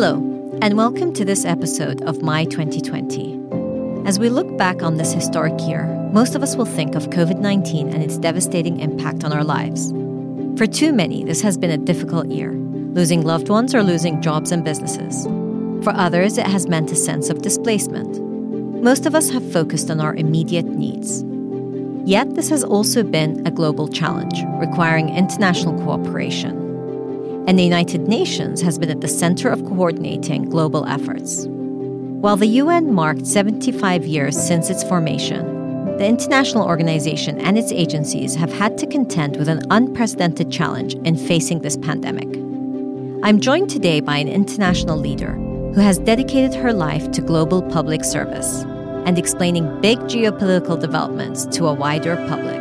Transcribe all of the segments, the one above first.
Hello, and welcome to this episode of My 2020. As we look back on this historic year, most of us will think of COVID 19 and its devastating impact on our lives. For too many, this has been a difficult year, losing loved ones or losing jobs and businesses. For others, it has meant a sense of displacement. Most of us have focused on our immediate needs. Yet, this has also been a global challenge, requiring international cooperation and the United Nations has been at the center of coordinating global efforts. While the UN marked 75 years since its formation, the international organization and its agencies have had to contend with an unprecedented challenge in facing this pandemic. I'm joined today by an international leader who has dedicated her life to global public service and explaining big geopolitical developments to a wider public.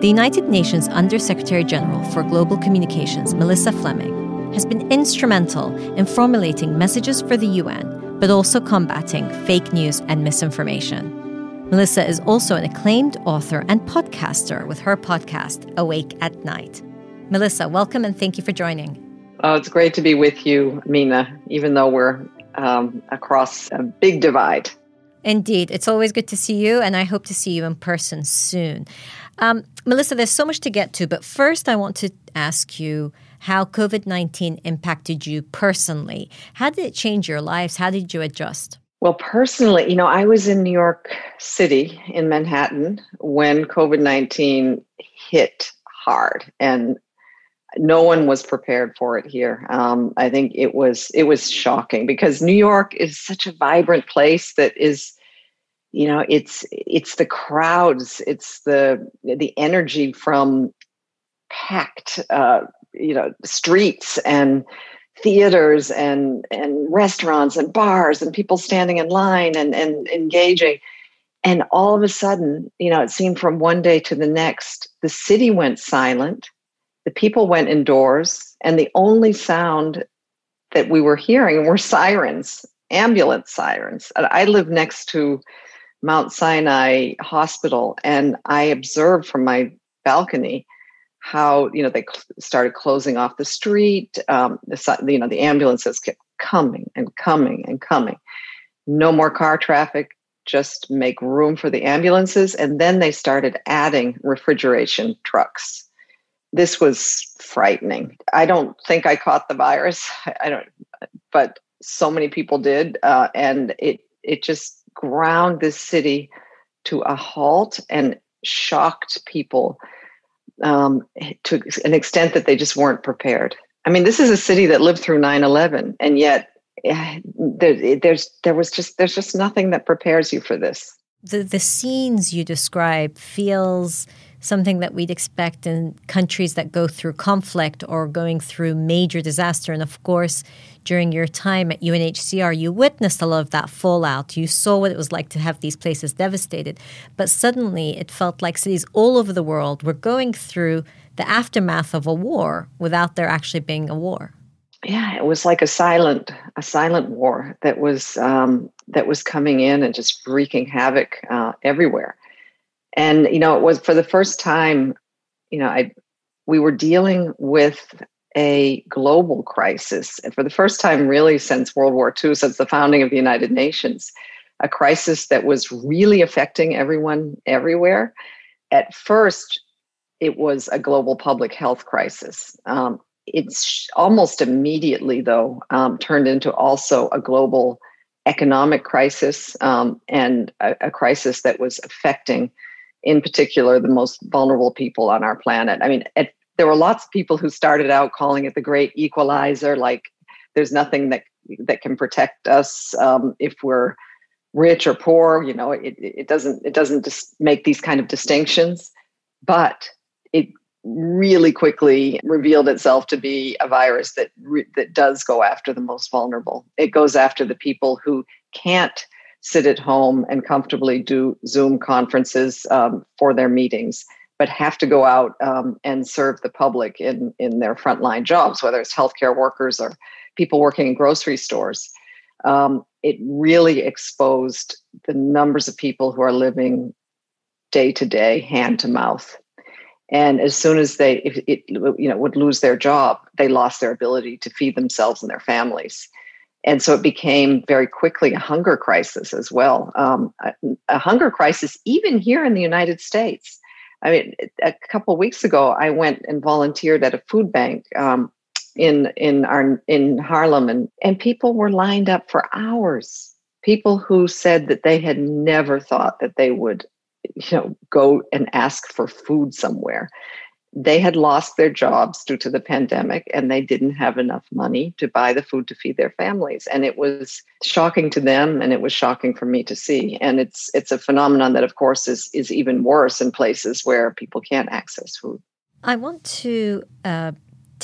The United Nations Under Secretary General for Global Communications, Melissa Fleming, has been instrumental in formulating messages for the UN, but also combating fake news and misinformation. Melissa is also an acclaimed author and podcaster with her podcast, Awake at Night. Melissa, welcome and thank you for joining. Oh, it's great to be with you, Mina, even though we're um, across a big divide. Indeed. It's always good to see you, and I hope to see you in person soon. Um, Melissa, there's so much to get to, but first I want to ask you how COVID 19 impacted you personally. How did it change your lives? How did you adjust? Well, personally, you know, I was in New York City in Manhattan when COVID 19 hit hard and no one was prepared for it here. Um, I think it was it was shocking because New York is such a vibrant place that is, you know, it's it's the crowds, it's the the energy from packed uh, you know streets and theaters and and restaurants and bars and people standing in line and and engaging. And all of a sudden you know it seemed from one day to the next the city went silent the people went indoors and the only sound that we were hearing were sirens ambulance sirens. I live next to mount sinai hospital and i observed from my balcony how you know they cl- started closing off the street. Um, the you know the ambulances kept coming and coming and coming. No more car traffic. Just make room for the ambulances, and then they started adding refrigeration trucks. This was frightening. I don't think I caught the virus. I don't, but so many people did, uh, and it it just ground this city to a halt and shocked people um, to an extent that they just weren't prepared. I mean, this is a city that lived through 9/11, and yet eh, there, there's there was just there's just nothing that prepares you for this. The the scenes you describe feels something that we'd expect in countries that go through conflict or going through major disaster. And of course, during your time at UNHCR, you witnessed a lot of that fallout. You saw what it was like to have these places devastated. But suddenly, it felt like cities all over the world were going through the aftermath of a war without there actually being a war. Yeah, it was like a silent, a silent war that was um, that was coming in and just wreaking havoc uh, everywhere. And you know, it was for the first time, you know, I we were dealing with a global crisis. And for the first time, really, since World War II, since the founding of the United Nations, a crisis that was really affecting everyone everywhere. At first, it was a global public health crisis. Um, it's almost immediately, though, um, turned into also a global economic crisis um, and a, a, crisis that was affecting, in particular, the most vulnerable people on our planet. I mean, at there were lots of people who started out calling it the great equalizer like there's nothing that that can protect us um, if we're rich or poor you know it, it doesn't it doesn't just make these kind of distinctions but it really quickly revealed itself to be a virus that re- that does go after the most vulnerable it goes after the people who can't sit at home and comfortably do zoom conferences um, for their meetings but have to go out um, and serve the public in, in their frontline jobs, whether it's healthcare workers or people working in grocery stores. Um, it really exposed the numbers of people who are living day to day, hand to mouth. And as soon as they, it, you know, would lose their job, they lost their ability to feed themselves and their families. And so it became very quickly a hunger crisis as well. Um, a, a, hunger crisis, even here in the United States. I mean, a couple weeks ago, I went and volunteered at a food bank um, in in our in Harlem, and and people were lined up for hours. People who said that they had never thought that they would, you know, go and ask for food somewhere they had lost their jobs due to the pandemic and they didn't have enough money to buy the food to feed their families. And it was shocking to them and it was shocking for me to see. And it's it's a phenomenon that of course is is even worse in places where people can't access food. I want to uh,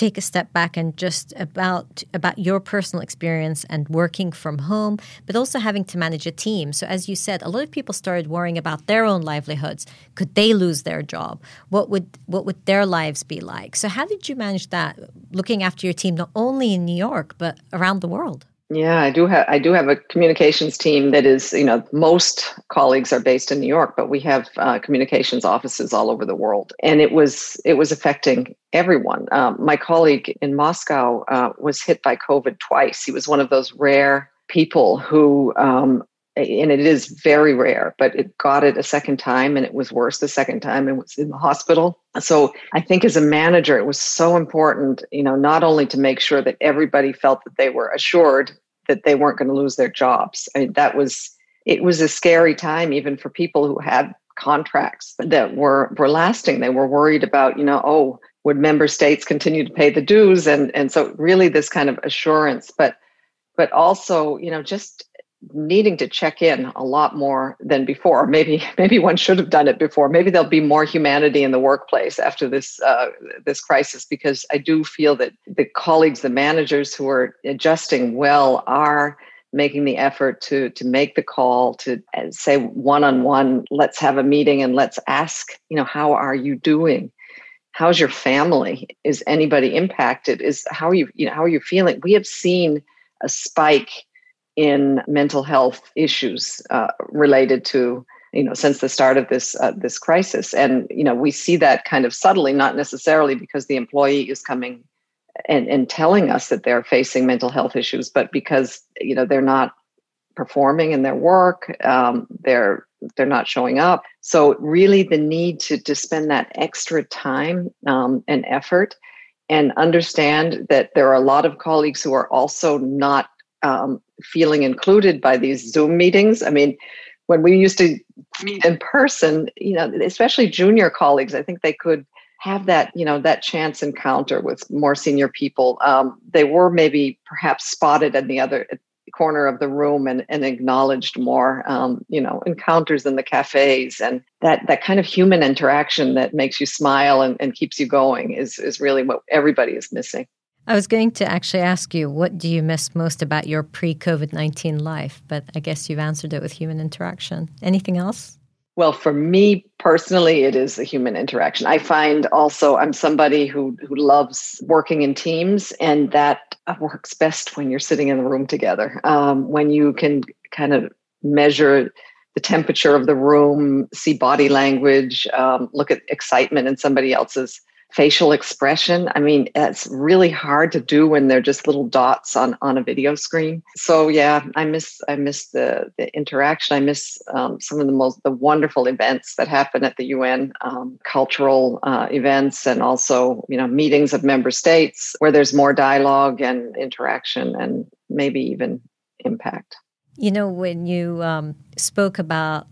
take a step back and just about about your personal experience and working from home but also having to manage a team. So as you said a lot of people started worrying about their own livelihoods. Could they lose their job? What would what would their lives be like? So how did you manage that looking after your team not only in New York but around the world yeah, I do have I do have a communications team that is you know most colleagues are based in New York, but we have uh, communications offices all over the world, and it was it was affecting everyone. Um, my colleague in Moscow uh, was hit by COVID twice. He was one of those rare people who um, and it is very rare, but it got it a second time and it was worse the second time and was in the hospital. So I think as a manager, it was so important, you know, not only to make sure that everybody felt that they were assured that they weren't going to lose their jobs. I mean, that was, it was a scary time even for people who had contracts that were, were lasting. They were worried about, you know, oh, would member states continue to pay the dues? And, and so really this kind of assurance, but, but also, you know, just needing to check in a lot more than before. Maybe maybe one should have done it before. Maybe there'll be more humanity in the workplace after this uh, this crisis because I do feel that the colleagues, the managers who are adjusting well are making the effort to to make the call to uh, say one on one let's have a meeting and let's ask you know how are you doing how's your family is anybody impacted is how are you you know how are you feeling we have seen a spike in mental health issues uh, related to you know since the start of this uh, this crisis. And you know we see that kind of subtly not necessarily because the employee is coming and, and telling us that they're facing mental health issues but because you know they're not performing in their work um, they're they're not showing up. So really the need to to spend that extra time um, and effort and understand that there are a lot of colleagues who are also not um, feeling included by these Zoom meetings. I mean, when we used to meet in person, you know, especially junior colleagues, I think they could have that, you know, that chance encounter with more senior people. Um, they were maybe perhaps spotted in the other corner of the room and, and acknowledged more, um, you know, encounters in the cafes and that that kind of human interaction that makes you smile and, and keeps you going is is really what everybody is missing. I was going to actually ask you, what do you miss most about your pre COVID 19 life? But I guess you've answered it with human interaction. Anything else? Well, for me personally, it is the human interaction. I find also I'm somebody who, who loves working in teams, and that works best when you're sitting in the room together. Um, when you can kind of measure the temperature of the room, see body language, um, look at excitement in somebody else's facial expression. I mean, it's really hard to do when they're just little dots on on a video screen. So yeah, I miss I miss the the interaction. I miss um, some of the most the wonderful events that happen at the UN, um, cultural uh, events, and also you know meetings of member states where there's more dialogue and interaction and maybe even impact. You know, when you um, spoke about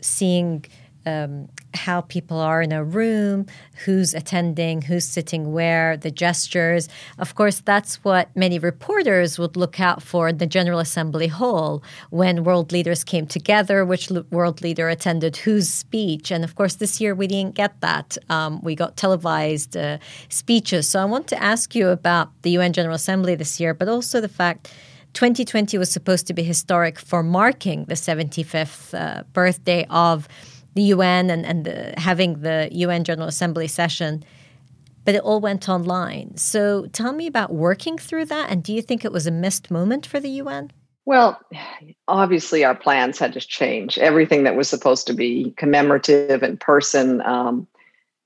seeing um, how people are in a room, who's attending, who's sitting where, the gestures. Of course, that's what many reporters would look out for in the General Assembly Hall when world leaders came together, which world leader attended whose speech. And of course, this year we didn't get that. Um, we got televised uh, speeches. So I want to ask you about the UN General Assembly this year, but also the fact 2020 was supposed to be historic for marking the 75th uh, birthday of the UN and, and the, having the UN General Assembly session, but it all went online. So tell me about working through that. And do you think it was a missed moment for the UN? Well, obviously, our plans had to change. Everything that was supposed to be commemorative in person, um,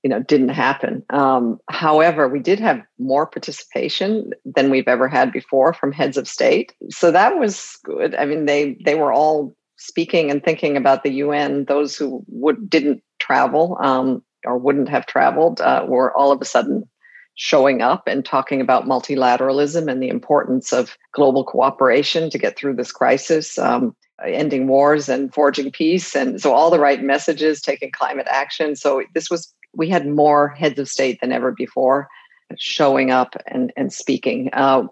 you know didn't happen um, however we did have more participation than we've ever had before from heads of state so that was good i mean they they were all speaking and thinking about the un those who would didn't travel um, or wouldn't have traveled uh, were all of a sudden showing up and talking about multilateralism and the importance of global cooperation to get through this crisis um, ending wars and forging peace and so all the right messages taking climate action so this was we had more heads of state than ever before showing up and, and speaking. Uh,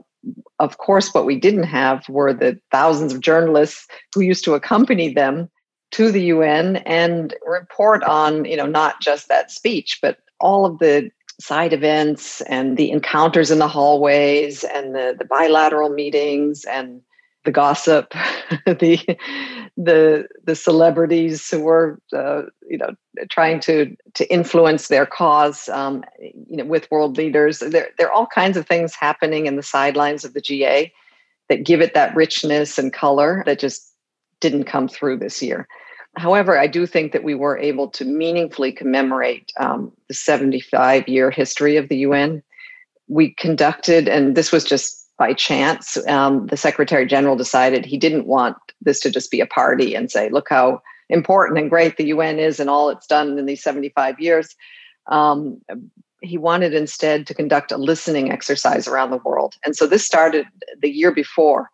of course, what we didn't have were the thousands of journalists who used to accompany them to the UN and report on, you know, not just that speech, but all of the side events and the encounters in the hallways and the, the bilateral meetings and the gossip, the the the celebrities who were uh, you know trying to to influence their cause um, you know with world leaders. There there are all kinds of things happening in the sidelines of the GA that give it that richness and color that just didn't come through this year. However I do think that we were able to meaningfully commemorate um, the 75 year history of the UN we conducted and this was just by chance, um, the Secretary General decided he didn't want this to just be a party and say, look how important and great the UN is and all it's done in these 75 years. Um, he wanted instead to conduct a listening exercise around the world. And so this started the year before.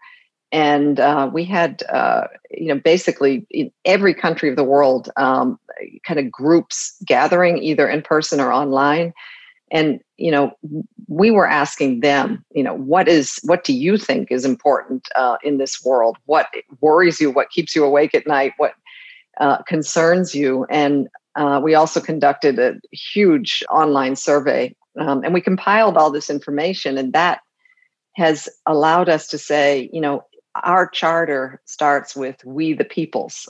And uh, we had, uh, you know, basically in every country of the world, um, kind of groups gathering either in person or online and you know we were asking them you know what is what do you think is important uh, in this world? What worries you? What keeps you awake at night? What uh, concerns you? And uh, we also conducted a huge online survey um, and we compiled all this information and that has allowed us to say you know our charter starts with we the peoples.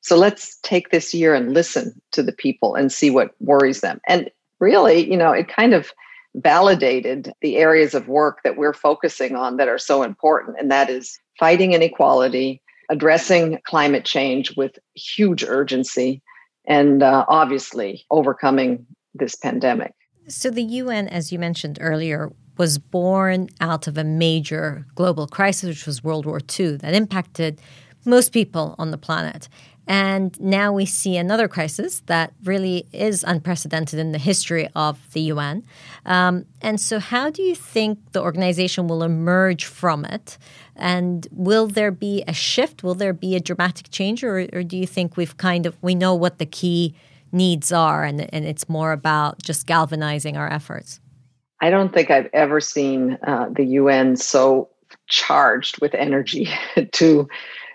So let's take this year and listen to the people and see what worries them. And really, you know, it kind of validated the areas of work that we're focusing on that are so important, and that is fighting inequality, addressing climate change with huge urgency, and uh, obviously overcoming this pandemic. So, the UN, as you mentioned earlier, was born out of a major global crisis, which was World War II, that impacted most people on the planet. And now we see another crisis that really is unprecedented in the history of the UN. Um, and so, how do you think the organization will emerge from it? And will there be a shift? Will there be a dramatic change, or, or do you think we've kind of we know what the key needs are, and, and it's more about just galvanizing our efforts? I don't think I've ever seen uh, the UN so charged with energy to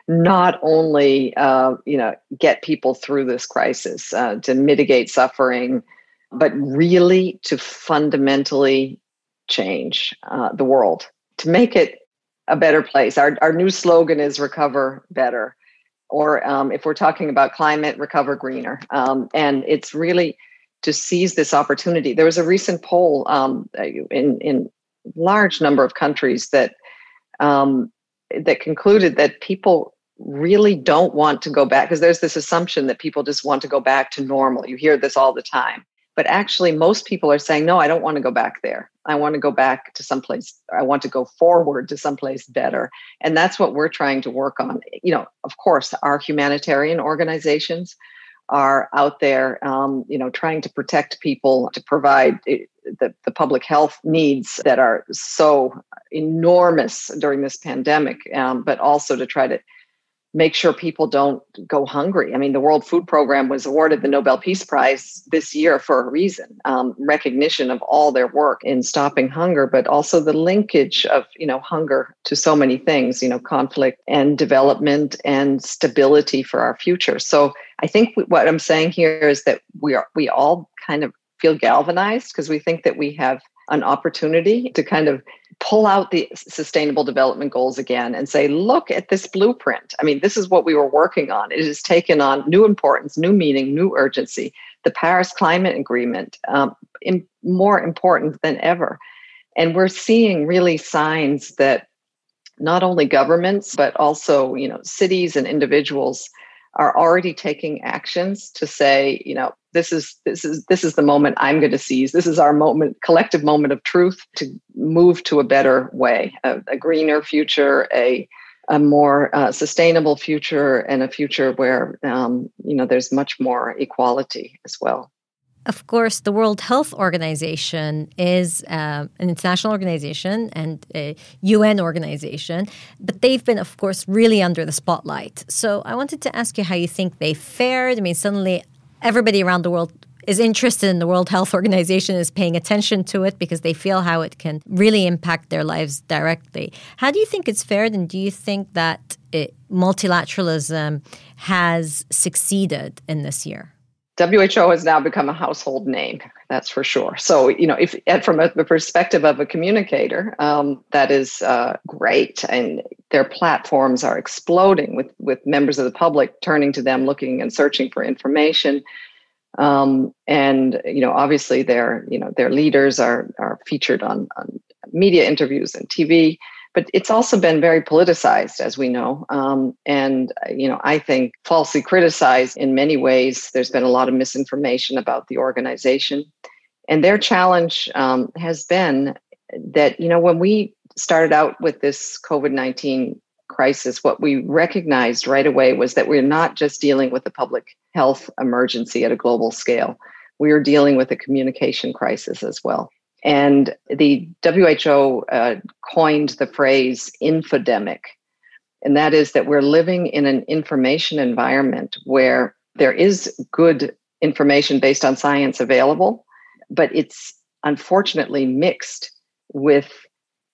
not only uh, you know get people through this crisis uh, to mitigate suffering, but really to fundamentally change uh, the world to make it a better place. Our our new slogan is "Recover Better," or um, if we're talking about climate, recover greener. Um, and it's really to seize this opportunity. There was a recent poll um, in in large number of countries that um, that concluded that people really don't want to go back because there's this assumption that people just want to go back to normal. You hear this all the time. But actually, most people are saying, no, I don't want to go back there. I want to go back to someplace, I want to go forward to someplace better. And that's what we're trying to work on. You know, of course, our humanitarian organizations are out there, um, you know, trying to protect people, to provide eh, the, the public health needs that are so enormous during this pandemic, um, but also to try to make sure people don't go hungry. I mean, the World Food Program was awarded the Nobel Peace Prize this year for a reason, um, recognition of all their work in stopping hunger, but also the linkage of you know hunger to so many things, you know, conflict and development and stability for our future. So I think what I'm saying here is that we are we all kind of feel galvanized because we think that we have an opportunity to kind of pull out the sustainable development goals again and say, look at this blueprint. I mean, this is what we were working on. It has taken on new importance, new meaning, new urgency. The Paris Climate Agreement, um, in, more important than ever. And we're seeing really signs that not only governments, but also, you know, cities and individuals are already taking actions to say, you know, this is this is this is the moment I'm going to seize. This is our moment, collective moment of truth to move to a better way, a, a greener future, a a more uh, sustainable future, and a future where um, you know there's much more equality as well. Of course, the World Health Organization is uh, an international organization and a UN organization, but they've been, of course, really under the spotlight. So I wanted to ask you how you think they fared. I mean, suddenly everybody around the world is interested in the World Health Organization, is paying attention to it because they feel how it can really impact their lives directly. How do you think it's fared, and do you think that it, multilateralism has succeeded in this year? WHO has now become a household name, that's for sure. So, you know, if from a, the perspective of a communicator, um, that is uh, great, and their platforms are exploding with with members of the public turning to them, looking and searching for information. Um, and you know, obviously, their you know their leaders are are featured on, on media interviews and TV but it's also been very politicized, as we know, um, and you know I think falsely criticized in many ways. There's been a lot of misinformation about the organization, and their challenge um, has been that you know when we started out with this COVID nineteen crisis, what we recognized right away was that we're not just dealing with a public health emergency at a global scale. We are dealing with a communication crisis as well. And the WHO uh, coined the phrase infodemic. And that is that we're living in an information environment where there is good information based on science available, but it's unfortunately mixed with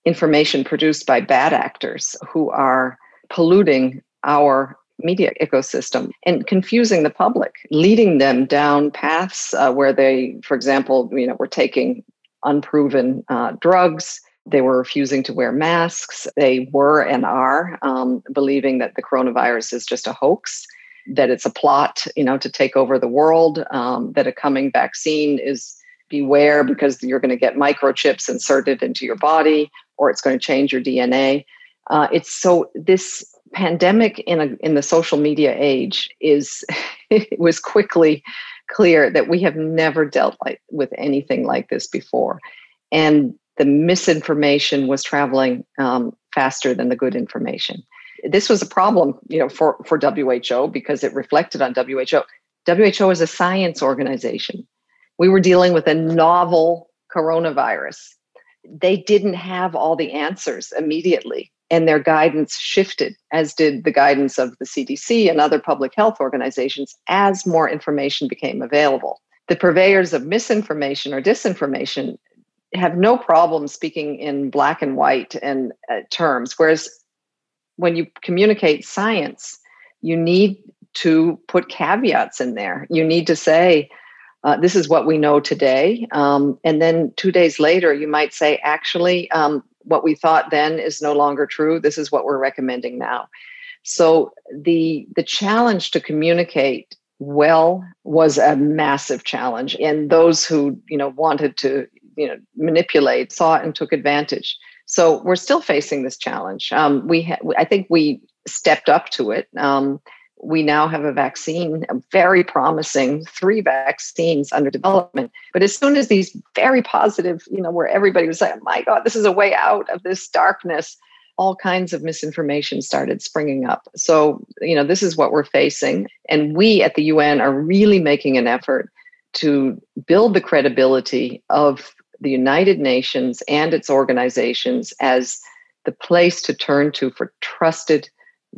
information produced by bad actors who are polluting our media ecosystem and confusing the public, leading them down paths uh, where they, for example, you know, we're taking unproven uh, drugs. They were refusing to wear masks. They were and are um, believing that the coronavirus is just a hoax, that it's a plot, you know, to take over the world. Um, that a coming vaccine is beware because you're going to get microchips inserted into your body, or it's going to change your DNA. Uh, it's so this pandemic in a in the social media age is was quickly clear that we have never dealt like, with anything like this before. And the misinformation was traveling um, faster than the good information. This was a problem, you know, for, for WHO because it reflected on WHO. WHO is a science organization. We were dealing with a novel coronavirus. They didn't have all the answers immediately and their guidance shifted, as did the guidance of the CDC and other public health organizations, as more information became available. The purveyors of misinformation or disinformation have no problem speaking in black and white and uh, terms, whereas when you communicate science, you need to put caveats in there. You need to say, uh, this is what we know today. Um, and then two days later, you might say, actually, um, what we thought then is no longer true. This is what we're recommending now. So the the challenge to communicate well was a massive challenge, and those who you know wanted to you know manipulate saw it and took advantage. So we're still facing this challenge. Um, we ha- I think we stepped up to it. Um, we now have a vaccine, a very promising three vaccines under development. But as soon as these very positive, you know, where everybody was like, oh my God, this is a way out of this darkness, all kinds of misinformation started springing up. So, you know, this is what we're facing. And we at the UN are really making an effort to build the credibility of the United Nations and its organizations as the place to turn to for trusted,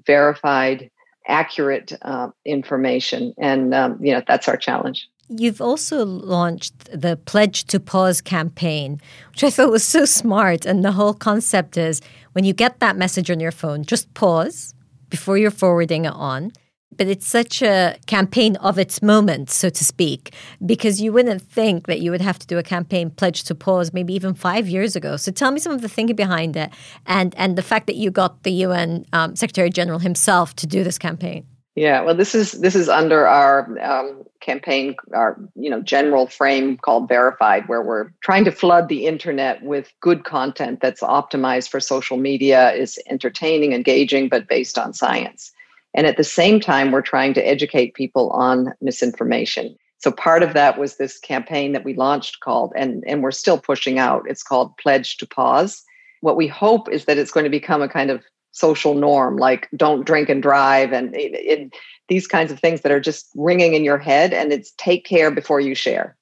verified, accurate uh, information. And, um, you know, that's our challenge. You've also launched the Pledge to Pause campaign, which I thought was so smart. And the whole concept is when you get that message on your phone, just pause before you're forwarding it on but it's such a campaign of its moment, so to speak, because you wouldn't think that you would have to do a campaign pledge to pause maybe even five years ago. So tell me some of the thinking behind it, and and the fact that you got the UN um, Secretary General himself to do this campaign. Yeah, well, this is this is under our um, campaign, our you know general frame called Verified, where we're trying to flood the internet with good content that's optimized for social media, is entertaining, engaging, but based on science. And at the same time, we're trying to educate people on misinformation. So part of that was this campaign that we launched called, and, and we're still pushing out, it's called Pledge to Pause. What we hope is that it's going to become a kind of social norm, like don't drink and drive, and it, it, these kinds of things that are just ringing in your head. And it's take care before you share.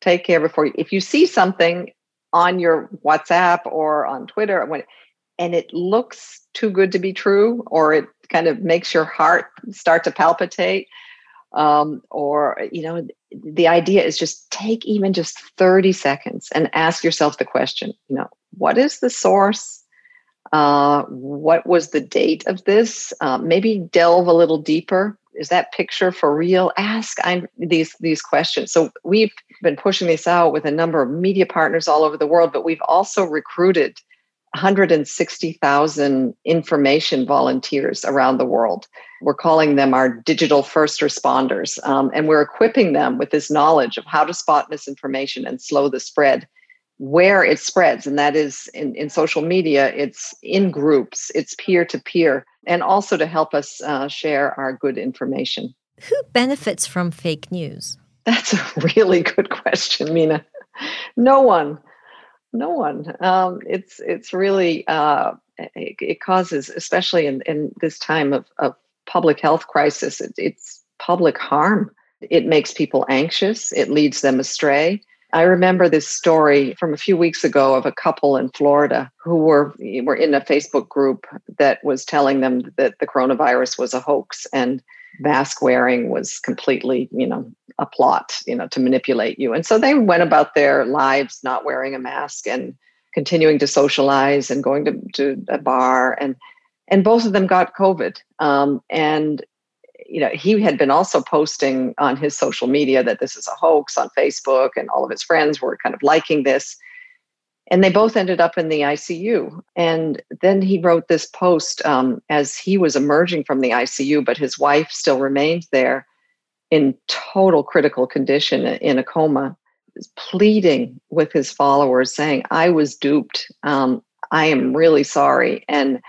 Take care before you, if you see something on your WhatsApp or on Twitter, when, and it looks too good to be true, or it kind of makes your heart start to palpitate, um, or you know, the idea is just take even just 30 seconds and ask yourself the question, you know, what is the source? Uh, what was the date of this? Uh, maybe delve a little deeper. Is that picture for real? Ask I'm, these these questions. So we've been pushing this out with a number of media partners all over the world, but we've also recruited 160,000 information volunteers around the world. We're calling them our digital first responders, um, and we're equipping them with this knowledge of how to spot misinformation and slow the spread where it spreads. And that is in, in social media, it's in groups, it's peer to peer, and also to help us uh, share our good information. Who benefits from fake news? That's a really good question, Mina. No one no one. Um, it's it's really uh, it, it, causes, especially in, in this time of, of public health crisis, it, it's public harm. It makes people anxious. It leads them astray. I remember this story from a few weeks ago of a couple in Florida who were were in a Facebook group that was telling them that the coronavirus was a hoax and mask wearing was completely, you know, a plot, you know, to manipulate you. And so they went about their lives not wearing a mask and continuing to socialize and going to, to a bar and and both of them got COVID. Um, and you know, he had been also posting on his social media that this is a hoax on Facebook, and all of his friends were kind of liking this. And they both ended up in the ICU. And then he wrote this post um, as he was emerging from the ICU, but his wife still remained there in total critical condition in a coma, pleading with his followers, saying, I was duped. Um, I am really sorry. And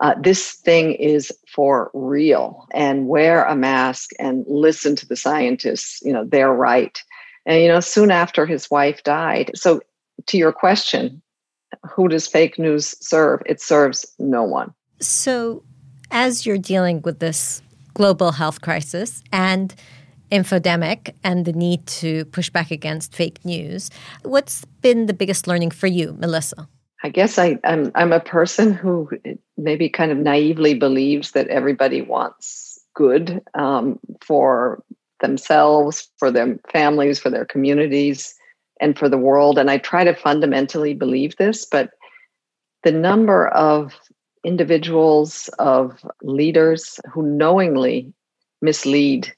uh, this thing is for real. And wear a mask and listen to the scientists. You know, they're right. And, you know, soon after his wife died. So, to your question, who does fake news serve? It serves no one. So, as you're dealing with this global health crisis and infodemic and the need to push back against fake news. What's been the biggest learning for you, Melissa? I guess I, am I'm, I'm a person who maybe kind of naively believes that everybody wants good um, for themselves, for their families, for their communities, and for the world. And I try to fundamentally believe this, but the number of individuals, of leaders who knowingly mislead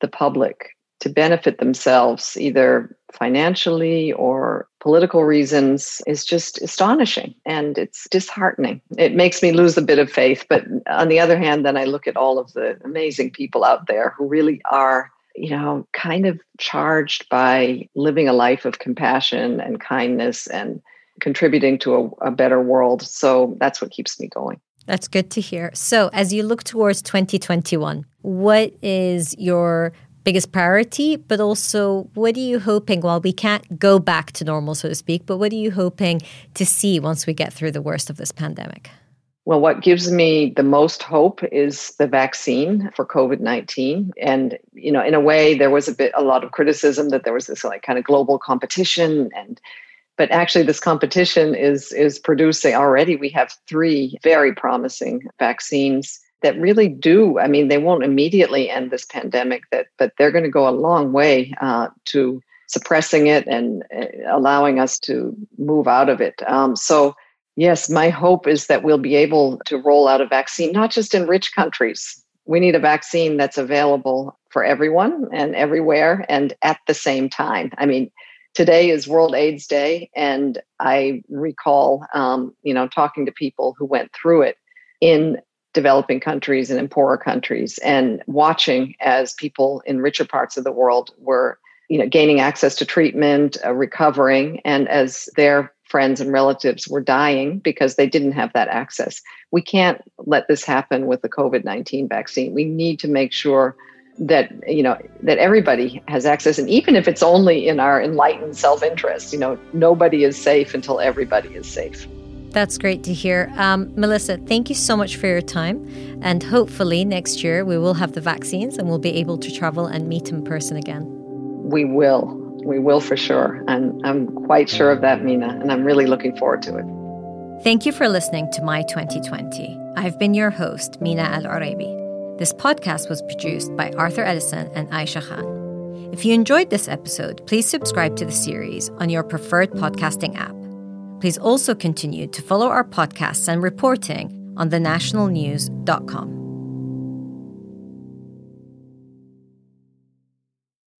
the public to benefit themselves, either financially or political reasons, is just astonishing and it's disheartening. It makes me lose a bit of faith. But on the other hand, then I look at all of the amazing people out there who really are you know, kind of charged by living a life of compassion and kindness and contributing to a, a, better world. So that's what keeps me going. That's good to hear. So, as you look towards 2021, what is your biggest priority? But also, what are you hoping? Well, we can't go back to normal, so to speak, but what are you hoping to see once we get through the worst of this pandemic? Well, what gives me the most hope is the vaccine for COVID 19. And, you know, in a way, there was a bit, a lot of criticism that there was this like kind of global competition and but actually this competition is is producing already we have three very promising vaccines that really do i mean they won't immediately end this pandemic that but they're going to go a long way uh, to suppressing it and uh, allowing us to move out of it um, so yes my hope is that we'll be able to roll out a vaccine not just in rich countries. We need a vaccine that's available for everyone and everywhere and at the same time. I mean today is World AIDS Day, and I recall, um, you know, talking to people who went through it in developing countries and in poorer countries, and watching as people in richer parts of the world were, you know, gaining access to treatment, uh, recovering, and as their friends and relatives were dying because they didn't have that access. We can't let this happen with the COVID 19 vaccine. We need to make sure that you know that everybody has access and even if it's only in our enlightened self-interest you know nobody is safe until everybody is safe that's great to hear. Um, Melissa, thank you so much for your time. And hopefully next year we will have the vaccines and we'll be able to travel and meet in person again. We will. We will for sure. And I'm quite sure of that, Mina. And I'm really looking forward to it. Thank you for listening to My 2020. I've been your host, Mina Al Oraibi. This podcast was produced by Arthur Edison and Aisha Khan. If you enjoyed this episode, please subscribe to the series on your preferred podcasting app. Please also continue to follow our podcasts and reporting on thenationalnews.com.